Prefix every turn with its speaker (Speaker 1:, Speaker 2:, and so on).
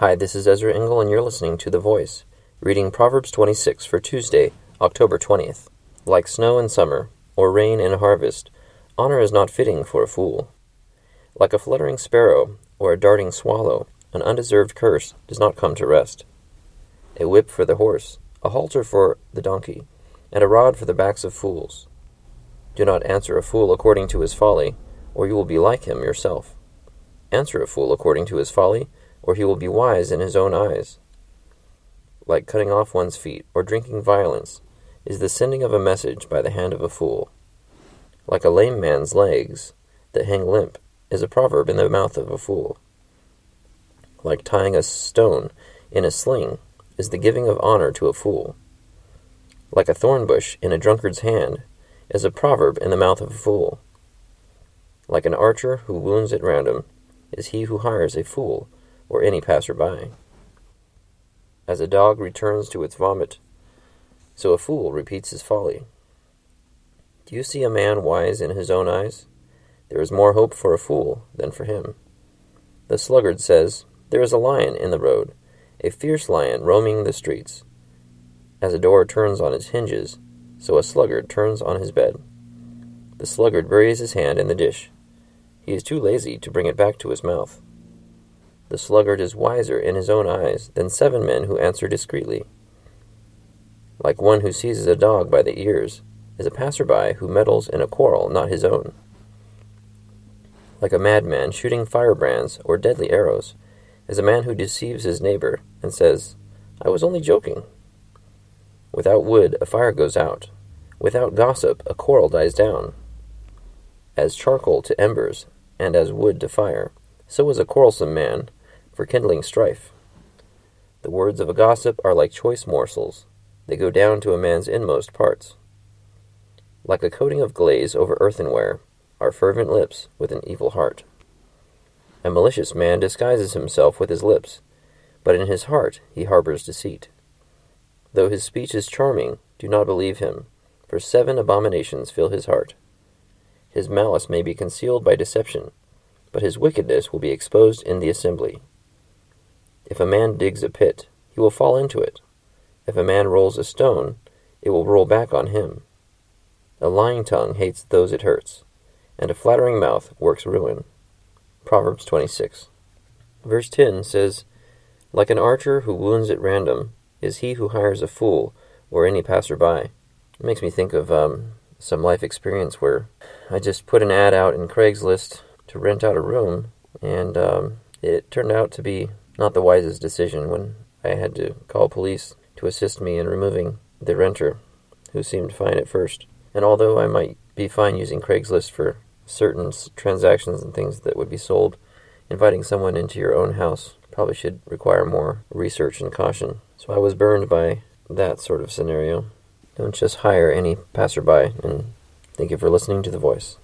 Speaker 1: Hi, this is Ezra Engel, and you're listening to The Voice, reading Proverbs 26 for Tuesday, October 20th. Like snow in summer, or rain in harvest, honor is not fitting for a fool. Like a fluttering sparrow, or a darting swallow, an undeserved curse does not come to rest. A whip for the horse, a halter for the donkey, and a rod for the backs of fools. Do not answer a fool according to his folly, or you will be like him yourself. Answer a fool according to his folly, or he will be wise in his own eyes. Like cutting off one's feet or drinking violence is the sending of a message by the hand of a fool. Like a lame man's legs that hang limp is a proverb in the mouth of a fool. Like tying a stone in a sling is the giving of honor to a fool. Like a thorn bush in a drunkard's hand is a proverb in the mouth of a fool. Like an archer who wounds at random is he who hires a fool or any passer-by. As a dog returns to its vomit, so a fool repeats his folly. Do you see a man wise in his own eyes? There is more hope for a fool than for him. The sluggard says, There is a lion in the road, a fierce lion roaming the streets. As a door turns on its hinges, so a sluggard turns on his bed. The sluggard buries his hand in the dish. He is too lazy to bring it back to his mouth. The sluggard is wiser in his own eyes than seven men who answer discreetly. Like one who seizes a dog by the ears is a passerby who meddles in a quarrel not his own. Like a madman shooting firebrands or deadly arrows is a man who deceives his neighbor and says, I was only joking. Without wood, a fire goes out. Without gossip, a quarrel dies down. As charcoal to embers, and as wood to fire, so is a quarrelsome man for kindling strife. The words of a gossip are like choice morsels, they go down to a man's inmost parts. Like a coating of glaze over earthenware are fervent lips with an evil heart. A malicious man disguises himself with his lips, but in his heart he harbors deceit. Though his speech is charming, do not believe him, for seven abominations fill his heart. His malice may be concealed by deception, but his wickedness will be exposed in the assembly. If a man digs a pit, he will fall into it. If a man rolls a stone, it will roll back on him. A lying tongue hates those it hurts, and a flattering mouth works ruin. Proverbs 26. Verse 10 says, Like an archer who wounds at random is he who hires a fool or any passerby. It makes me think of um, some life experience where I just put an ad out in Craigslist to rent out a room, and um, it turned out to be not the wisest decision when I had to call police to assist me in removing the renter, who seemed fine at first. And although I might be fine using Craigslist for certain transactions and things that would be sold, inviting someone into your own house probably should require more research and caution. So I was burned by that sort of scenario. Don't just hire any passerby, and thank you for listening to The Voice.